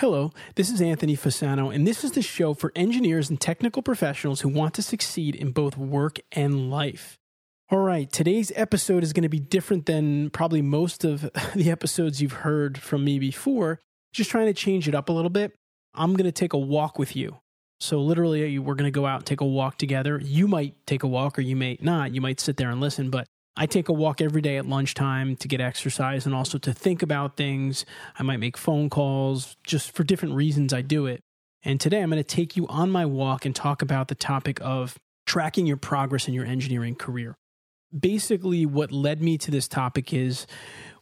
Hello, this is Anthony Fasano, and this is the show for engineers and technical professionals who want to succeed in both work and life. All right, today's episode is going to be different than probably most of the episodes you've heard from me before. Just trying to change it up a little bit. I'm going to take a walk with you. So, literally, we're going to go out and take a walk together. You might take a walk or you may not. You might sit there and listen, but I take a walk every day at lunchtime to get exercise and also to think about things. I might make phone calls just for different reasons I do it. And today I'm going to take you on my walk and talk about the topic of tracking your progress in your engineering career. Basically, what led me to this topic is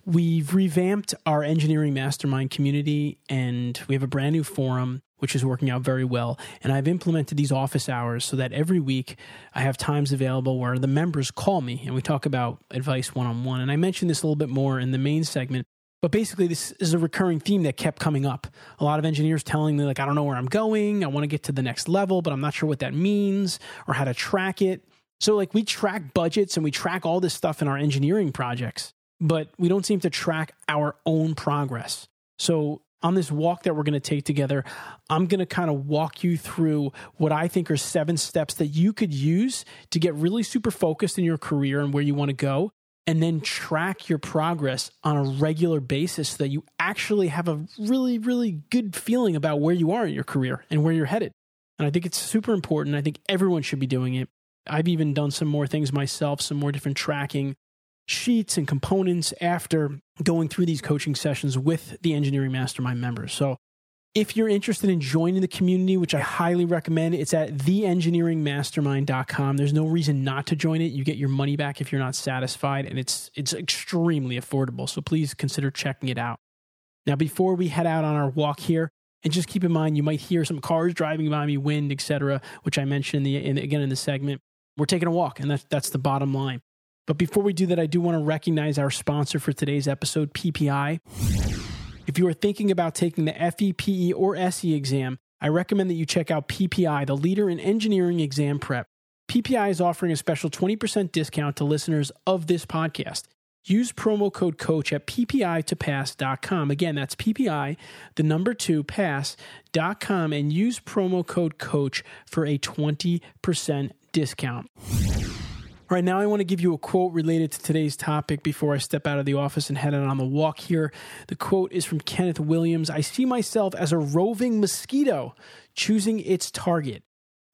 we've revamped our engineering mastermind community and we have a brand new forum which is working out very well. And I've implemented these office hours so that every week I have times available where the members call me and we talk about advice one on one. And I mentioned this a little bit more in the main segment. But basically, this is a recurring theme that kept coming up. A lot of engineers telling me, like, I don't know where I'm going. I want to get to the next level, but I'm not sure what that means or how to track it. So, like, we track budgets and we track all this stuff in our engineering projects, but we don't seem to track our own progress. So, on this walk that we're going to take together, I'm going to kind of walk you through what I think are seven steps that you could use to get really super focused in your career and where you want to go. And then track your progress on a regular basis so that you actually have a really, really good feeling about where you are in your career and where you're headed. And I think it's super important. I think everyone should be doing it. I've even done some more things myself, some more different tracking sheets and components after going through these coaching sessions with the engineering mastermind members. So if you're interested in joining the community, which I highly recommend, it's at theengineeringmastermind.com. There's no reason not to join it. You get your money back if you're not satisfied, and it's it's extremely affordable. So please consider checking it out. Now, before we head out on our walk here, and just keep in mind you might hear some cars driving by me, wind, etc., which I mentioned in the in, again in the segment. We're taking a walk, and that's that's the bottom line. But before we do that, I do want to recognize our sponsor for today's episode, PPI. If you are thinking about taking the FEPE or SE exam, I recommend that you check out PPI, the leader in engineering exam prep. PPI is offering a special 20% discount to listeners of this podcast. Use promo code COACH at ppi2pass.com. Again, that's PPI, the number two, pass.com, and use promo code COACH for a 20% discount. Right, now I want to give you a quote related to today's topic before I step out of the office and head out on the walk here. The quote is from Kenneth Williams I see myself as a roving mosquito choosing its target.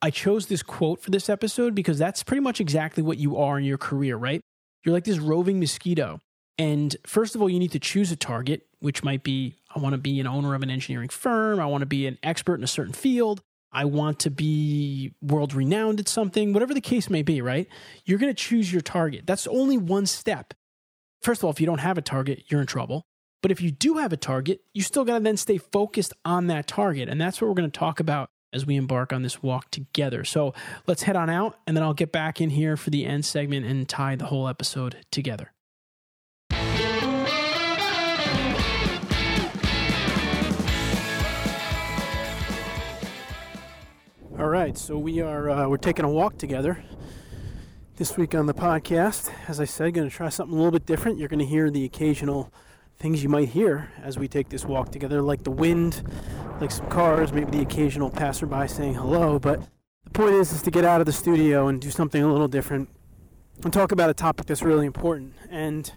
I chose this quote for this episode because that's pretty much exactly what you are in your career, right? You're like this roving mosquito. And first of all, you need to choose a target, which might be I want to be an owner of an engineering firm, I want to be an expert in a certain field. I want to be world renowned at something, whatever the case may be, right? You're going to choose your target. That's only one step. First of all, if you don't have a target, you're in trouble. But if you do have a target, you still got to then stay focused on that target. And that's what we're going to talk about as we embark on this walk together. So let's head on out, and then I'll get back in here for the end segment and tie the whole episode together. All right, so we are uh, we're taking a walk together this week on the podcast. As I said, going to try something a little bit different. You're going to hear the occasional things you might hear as we take this walk together, like the wind, like some cars, maybe the occasional passerby saying hello. But the point is, is to get out of the studio and do something a little different and talk about a topic that's really important. And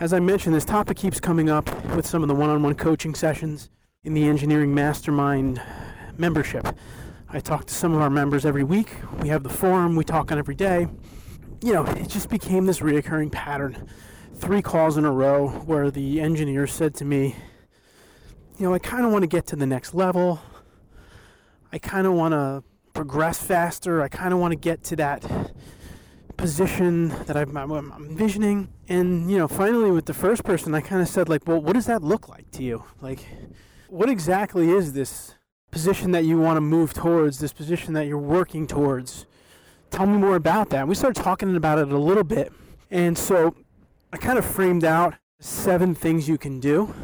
as I mentioned, this topic keeps coming up with some of the one-on-one coaching sessions in the engineering mastermind membership. I talk to some of our members every week. We have the forum, we talk on every day. You know, it just became this reoccurring pattern. Three calls in a row where the engineer said to me, You know, I kind of want to get to the next level. I kind of want to progress faster. I kind of want to get to that position that I'm, envisioning. And, you know, finally with the first person, I kind of said, like, well, what does that look like to you? Like, what exactly is this position that you want to move towards, this position that you're working towards. Tell me more about that. We started talking about it a little bit. And so I kind of framed out seven things you can do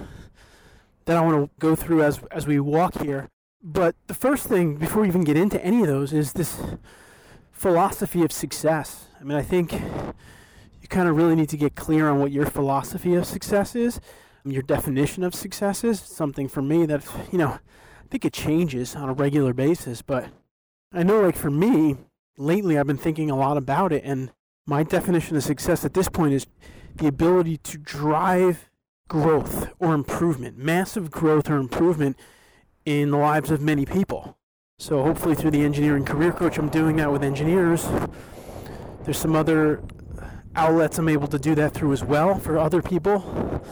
that I want to go through as as we walk here. But the first thing before we even get into any of those is this philosophy of success. I mean, I think you kind of really need to get clear on what your philosophy of success is, your definition of success is. Something for me that, you know, think it changes on a regular basis, but I know like for me, lately I've been thinking a lot about it and my definition of success at this point is the ability to drive growth or improvement, massive growth or improvement in the lives of many people. So hopefully through the engineering career coach, I'm doing that with engineers. There's some other outlets I'm able to do that through as well for other people.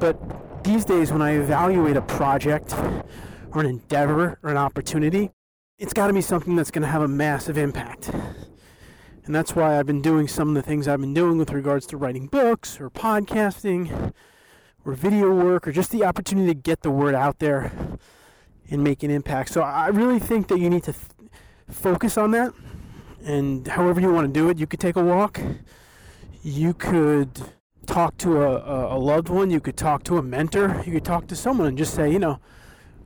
But these days, when I evaluate a project or an endeavor or an opportunity, it's got to be something that's going to have a massive impact. And that's why I've been doing some of the things I've been doing with regards to writing books or podcasting or video work or just the opportunity to get the word out there and make an impact. So I really think that you need to th- focus on that. And however you want to do it, you could take a walk, you could talk to a, a loved one, you could talk to a mentor, you could talk to someone and just say, you know,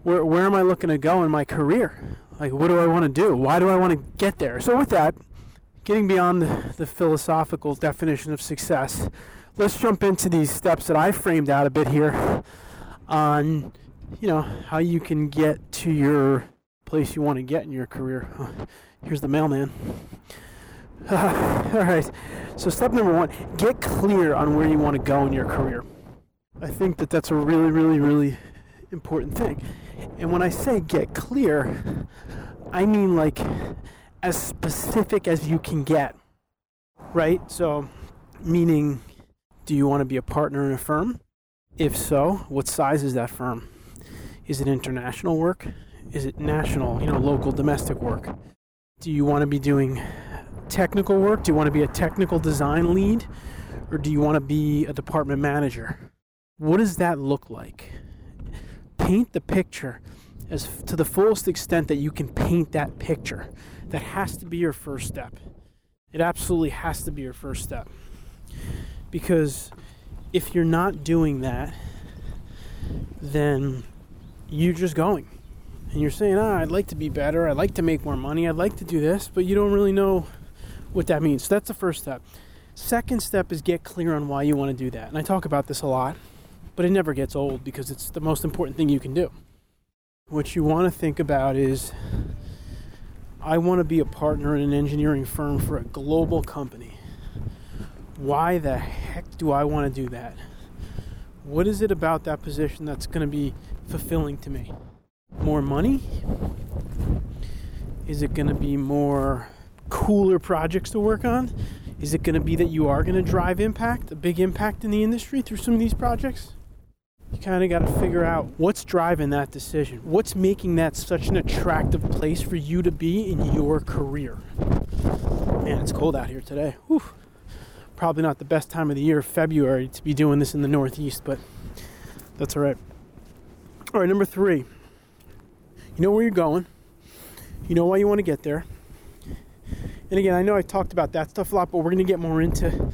where, where am I looking to go in my career? Like, what do I want to do? Why do I want to get there? So, with that, getting beyond the, the philosophical definition of success, let's jump into these steps that I framed out a bit here on, you know, how you can get to your place you want to get in your career. Here's the mailman. all right. So step number one: get clear on where you want to go in your career. I think that that's a really, really, really important thing. And when I say get clear, I mean like as specific as you can get, right? So, meaning, do you want to be a partner in a firm? If so, what size is that firm? Is it international work? Is it national, you know, local, domestic work? Do you want to be doing technical work? Do you want to be a technical design lead? Or do you want to be a department manager? What does that look like? Paint the picture as to the fullest extent that you can paint that picture. That has to be your first step. It absolutely has to be your first step. Because if you're not doing that, then you're just going. And you're saying, ah, I'd like to be better. I'd like to make more money. I'd like to do this. But you don't really know what that means. So that's the first step. Second step is get clear on why you want to do that. And I talk about this a lot, but it never gets old because it's the most important thing you can do. What you want to think about is I want to be a partner in an engineering firm for a global company. Why the heck do I want to do that? What is it about that position that's going to be fulfilling to me? More money? Is it going to be more cooler projects to work on? Is it going to be that you are going to drive impact, a big impact in the industry through some of these projects? You kind of got to figure out what's driving that decision. What's making that such an attractive place for you to be in your career? Man, it's cold out here today. Whew. Probably not the best time of the year, February, to be doing this in the Northeast, but that's all right. All right, number three. You know where you're going. You know why you want to get there. And again, I know I talked about that stuff a lot, but we're going to get more into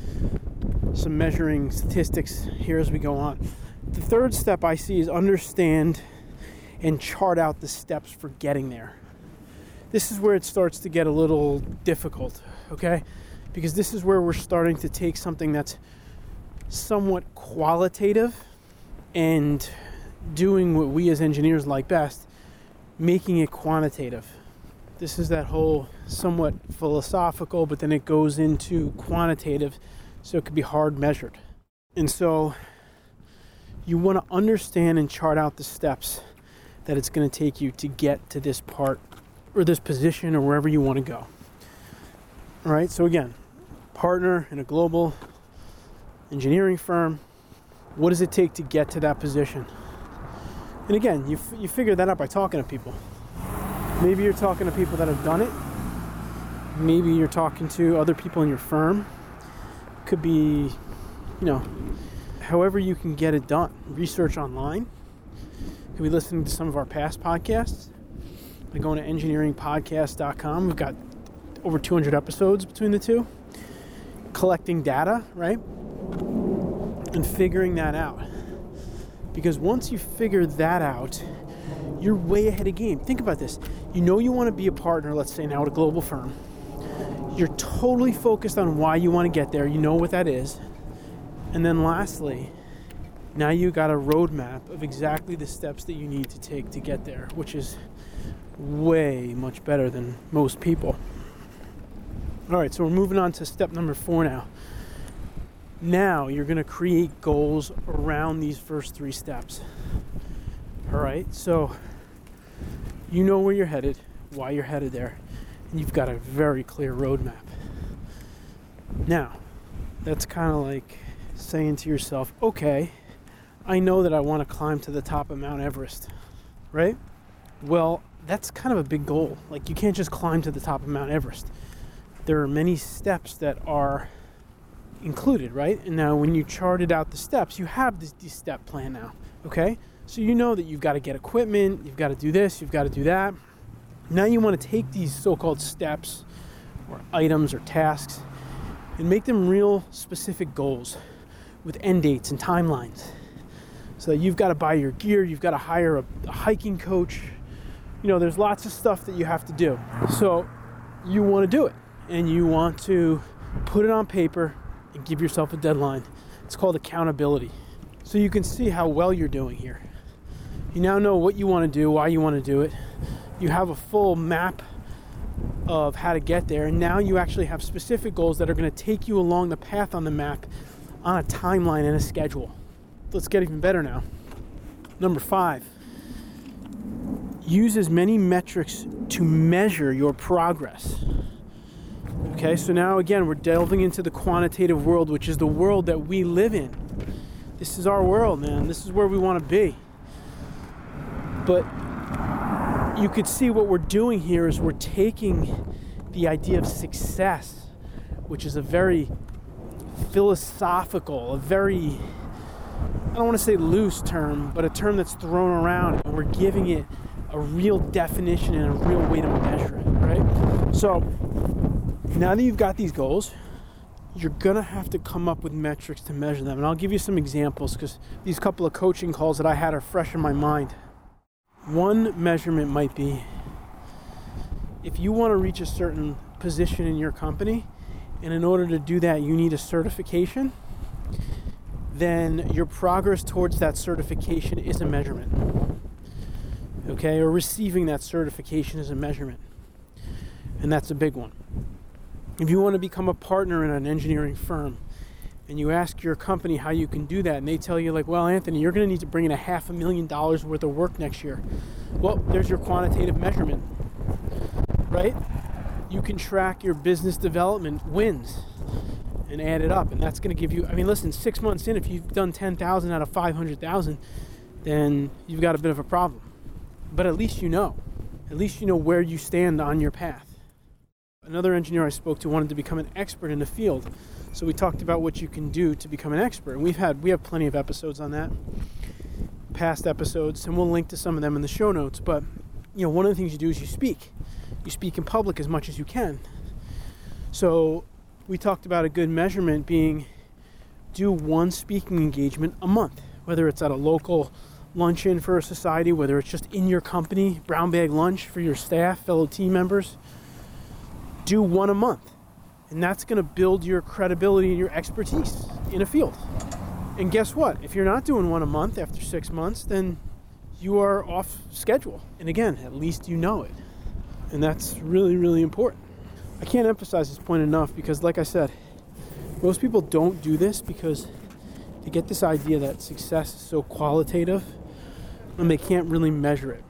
some measuring statistics here as we go on. The third step I see is understand and chart out the steps for getting there. This is where it starts to get a little difficult, okay? Because this is where we're starting to take something that's somewhat qualitative and doing what we as engineers like best, making it quantitative. This is that whole somewhat philosophical, but then it goes into quantitative, so it could be hard measured. And so you want to understand and chart out the steps that it's going to take you to get to this part or this position or wherever you want to go. All right, so again, partner in a global engineering firm. What does it take to get to that position? And again, you, f- you figure that out by talking to people. Maybe you're talking to people that have done it. Maybe you're talking to other people in your firm. Could be, you know, however you can get it done. Research online. Could be listening to some of our past podcasts. by going to engineeringpodcast.com. We've got over 200 episodes between the two. Collecting data, right? And figuring that out. Because once you figure that out, you're way ahead of game. Think about this. You know you want to be a partner, let's say now at a global firm. You're totally focused on why you want to get there. You know what that is. And then lastly, now you got a roadmap of exactly the steps that you need to take to get there, which is way much better than most people. All right, so we're moving on to step number four now. Now you're going to create goals around these first three steps. All right, so you know where you're headed, why you're headed there, and you've got a very clear roadmap. Now, that's kind of like saying to yourself, okay, I know that I want to climb to the top of Mount Everest, right? Well, that's kind of a big goal. Like, you can't just climb to the top of Mount Everest. There are many steps that are included, right? And now, when you charted out the steps, you have this, this step plan now, okay? So you know that you've got to get equipment, you've got to do this, you've got to do that. Now you want to take these so called steps or items or tasks and make them real specific goals with end dates and timelines. So you've got to buy your gear, you've got to hire a, a hiking coach. You know, there's lots of stuff that you have to do. So you want to do it and you want to put it on paper and give yourself a deadline. It's called accountability. So you can see how well you're doing here. You now know what you want to do, why you want to do it. You have a full map of how to get there, and now you actually have specific goals that are going to take you along the path on the map on a timeline and a schedule. Let's get even better now. Number five, use as many metrics to measure your progress. Okay, so now again, we're delving into the quantitative world, which is the world that we live in. This is our world, man. This is where we want to be. But you could see what we're doing here is we're taking the idea of success, which is a very philosophical, a very, I don't want to say loose term, but a term that's thrown around, and we're giving it a real definition and a real way to measure it, right? So now that you've got these goals, you're gonna have to come up with metrics to measure them. And I'll give you some examples because these couple of coaching calls that I had are fresh in my mind. One measurement might be if you want to reach a certain position in your company, and in order to do that, you need a certification, then your progress towards that certification is a measurement. Okay, or receiving that certification is a measurement. And that's a big one. If you want to become a partner in an engineering firm, and you ask your company how you can do that, and they tell you, like, well, Anthony, you're going to need to bring in a half a million dollars worth of work next year. Well, there's your quantitative measurement, right? You can track your business development wins and add it up, and that's going to give you. I mean, listen, six months in, if you've done ten thousand out of five hundred thousand, then you've got a bit of a problem. But at least you know. At least you know where you stand on your path. Another engineer I spoke to wanted to become an expert in the field so we talked about what you can do to become an expert, and we've had we have plenty of episodes on that, past episodes, and we'll link to some of them in the show notes. But you know, one of the things you do is you speak. You speak in public as much as you can. So we talked about a good measurement being do one speaking engagement a month, whether it's at a local luncheon for a society, whether it's just in your company, brown bag lunch for your staff, fellow team members. Do one a month and that's going to build your credibility and your expertise in a field. And guess what? If you're not doing one a month after six months, then you are off schedule. And again, at least you know it. And that's really, really important. I can't emphasize this point enough because, like I said, most people don't do this because they get this idea that success is so qualitative and they can't really measure it.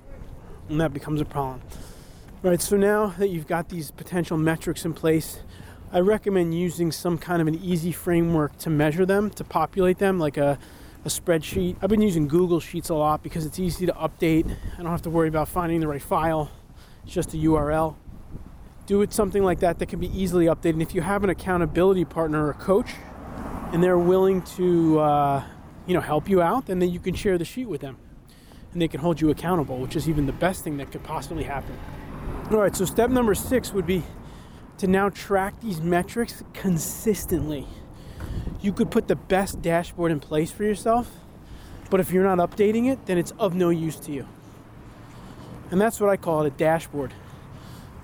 And that becomes a problem. All right, so now that you've got these potential metrics in place, I recommend using some kind of an easy framework to measure them, to populate them, like a, a spreadsheet. I've been using Google Sheets a lot because it's easy to update. I don't have to worry about finding the right file, it's just a URL. Do it something like that that can be easily updated. And if you have an accountability partner or coach and they're willing to uh, you know, help you out, then, then you can share the sheet with them. and they can hold you accountable, which is even the best thing that could possibly happen. All right, so step number six would be to now track these metrics consistently. You could put the best dashboard in place for yourself, but if you're not updating it, then it's of no use to you. And that's what I call it a dashboard.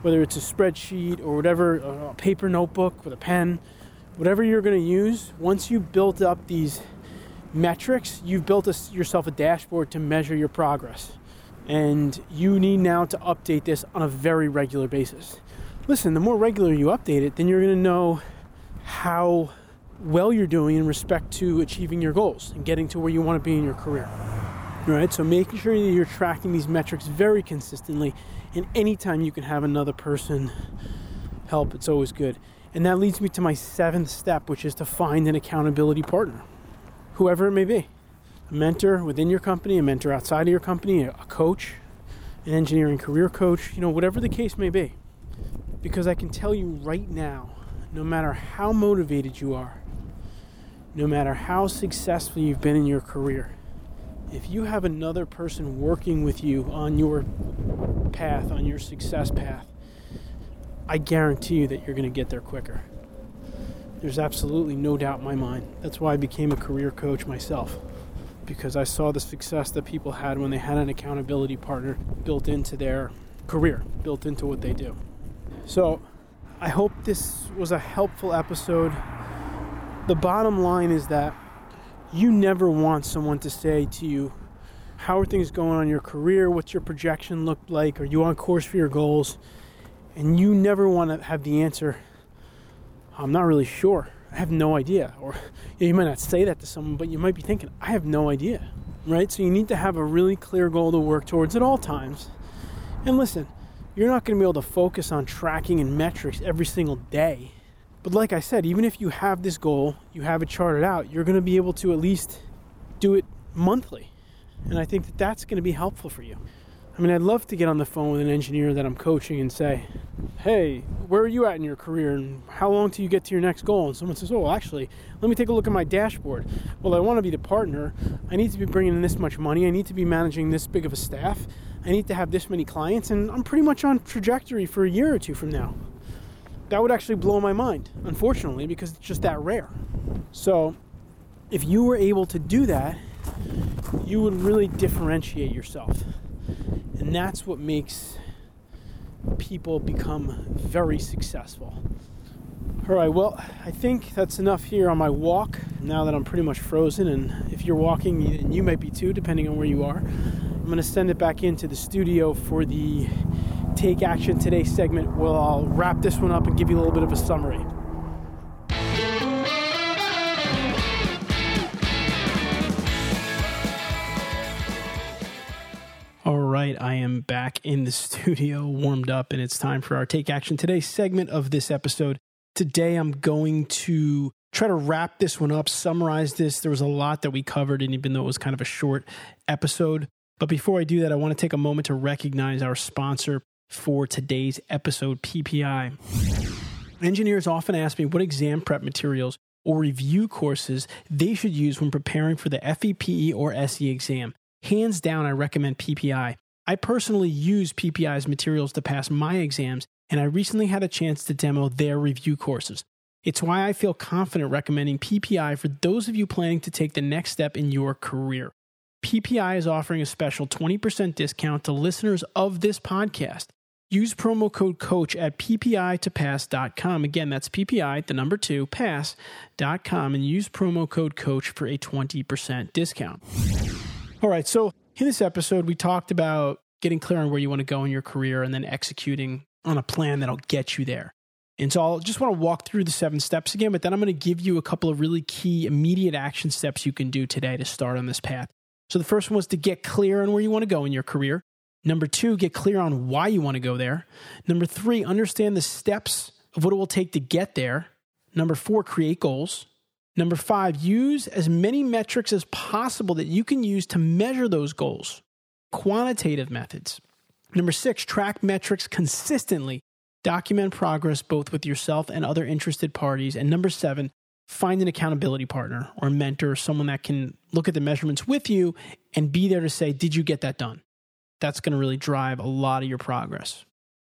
Whether it's a spreadsheet or whatever, a paper notebook with a pen, whatever you're going to use, once you built up these metrics, you've built a, yourself a dashboard to measure your progress. And you need now to update this on a very regular basis. Listen, the more regular you update it, then you're going to know how well you're doing in respect to achieving your goals and getting to where you want to be in your career. Right? So making sure that you're tracking these metrics very consistently and anytime you can have another person help, it's always good. And that leads me to my seventh step, which is to find an accountability partner, whoever it may be a mentor within your company, a mentor outside of your company, a coach, an engineering career coach, you know, whatever the case may be. Because I can tell you right now, no matter how motivated you are, no matter how successful you've been in your career, if you have another person working with you on your path, on your success path, I guarantee you that you're going to get there quicker. There's absolutely no doubt in my mind. That's why I became a career coach myself, because I saw the success that people had when they had an accountability partner built into their career, built into what they do. So, I hope this was a helpful episode. The bottom line is that you never want someone to say to you, How are things going on your career? What's your projection look like? Are you on course for your goals? and you never want to have the answer, I'm not really sure. I have no idea. Or you might not say that to someone, but you might be thinking, I have no idea. Right? So you need to have a really clear goal to work towards at all times. And listen, you're not going to be able to focus on tracking and metrics every single day. But like I said, even if you have this goal, you have it charted out, you're going to be able to at least do it monthly. And I think that that's going to be helpful for you. I mean, I'd love to get on the phone with an engineer that I'm coaching and say, hey, where are you at in your career and how long till you get to your next goal? And someone says, oh, well, actually, let me take a look at my dashboard. Well, I want to be the partner. I need to be bringing in this much money. I need to be managing this big of a staff. I need to have this many clients, and I'm pretty much on trajectory for a year or two from now. That would actually blow my mind, unfortunately, because it's just that rare. So, if you were able to do that, you would really differentiate yourself. And that's what makes people become very successful. All right, well, I think that's enough here on my walk now that I'm pretty much frozen. And if you're walking, and you might be too, depending on where you are, I'm going to send it back into the studio for the Take Action Today segment. Well, I'll wrap this one up and give you a little bit of a summary. All right, I am back in the studio, warmed up, and it's time for our Take Action Today segment of this episode. Today, I'm going to try to wrap this one up, summarize this. There was a lot that we covered, and even though it was kind of a short episode, but before I do that, I want to take a moment to recognize our sponsor for today's episode, PPI. Engineers often ask me what exam prep materials or review courses they should use when preparing for the FEPE or SE exam. Hands down, I recommend PPI. I personally use PPI's materials to pass my exams, and I recently had a chance to demo their review courses. It's why I feel confident recommending PPI for those of you planning to take the next step in your career. PPI is offering a special 20% discount to listeners of this podcast. Use promo code COACH at ppi2pass.com. Again, that's PPI, the number two, pass.com, and use promo code COACH for a 20% discount. All right. So in this episode, we talked about getting clear on where you want to go in your career and then executing on a plan that'll get you there. And so I'll just want to walk through the seven steps again, but then I'm going to give you a couple of really key immediate action steps you can do today to start on this path. So the first one was to get clear on where you want to go in your career. Number two, get clear on why you want to go there. Number three, understand the steps of what it will take to get there. Number four, create goals. Number five, use as many metrics as possible that you can use to measure those goals. Quantitative methods. Number six, track metrics consistently. Document progress both with yourself and other interested parties. And number seven, find an accountability partner or mentor, someone that can look at the measurements with you and be there to say, Did you get that done? That's going to really drive a lot of your progress.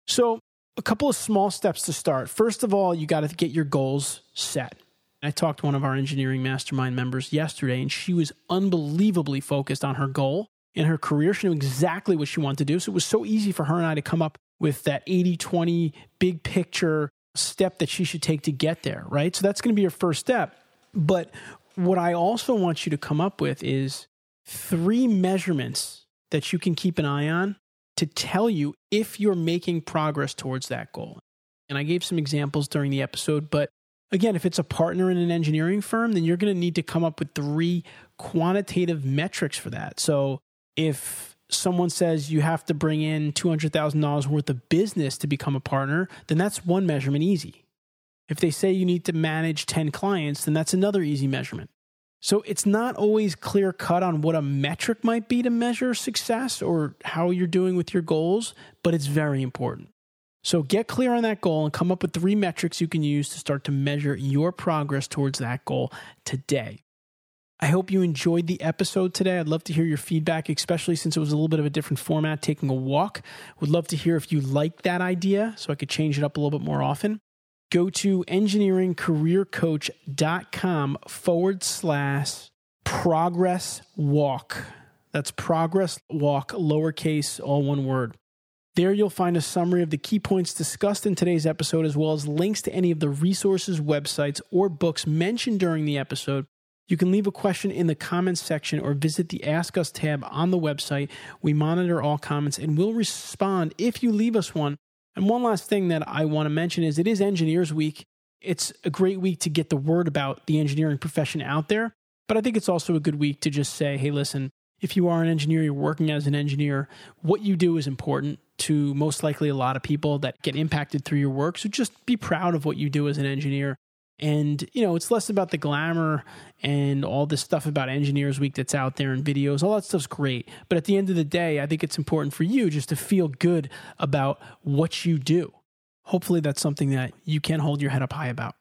So, a couple of small steps to start. First of all, you got to get your goals set. I talked to one of our engineering mastermind members yesterday, and she was unbelievably focused on her goal in her career. She knew exactly what she wanted to do. So it was so easy for her and I to come up with that 80 20 big picture step that she should take to get there, right? So that's going to be your first step. But what I also want you to come up with is three measurements that you can keep an eye on to tell you if you're making progress towards that goal. And I gave some examples during the episode, but again, if it's a partner in an engineering firm, then you're going to need to come up with three quantitative metrics for that. So if someone says you have to bring in $200,000 worth of business to become a partner, then that's one measurement easy. If they say you need to manage 10 clients, then that's another easy measurement. So it's not always clear cut on what a metric might be to measure success or how you're doing with your goals, but it's very important. So get clear on that goal and come up with three metrics you can use to start to measure your progress towards that goal today. I hope you enjoyed the episode today. I'd love to hear your feedback, especially since it was a little bit of a different format, taking a walk. Would love to hear if you like that idea so I could change it up a little bit more often. Go to engineeringcareercoach.com forward slash progress walk. That's progress walk, lowercase, all one word. There you'll find a summary of the key points discussed in today's episode, as well as links to any of the resources, websites, or books mentioned during the episode you can leave a question in the comments section or visit the Ask Us tab on the website. We monitor all comments and will respond if you leave us one. And one last thing that I want to mention is it is Engineers Week. It's a great week to get the word about the engineering profession out there. But I think it's also a good week to just say, hey, listen, if you are an engineer, you're working as an engineer, what you do is important to most likely a lot of people that get impacted through your work. So just be proud of what you do as an engineer and, you know, it's less about the glamour and all this stuff about Engineers Week that's out there and videos. All that stuff's great. But at the end of the day, I think it's important for you just to feel good about what you do. Hopefully, that's something that you can hold your head up high about.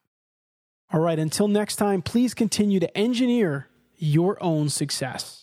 All right, until next time, please continue to engineer your own success.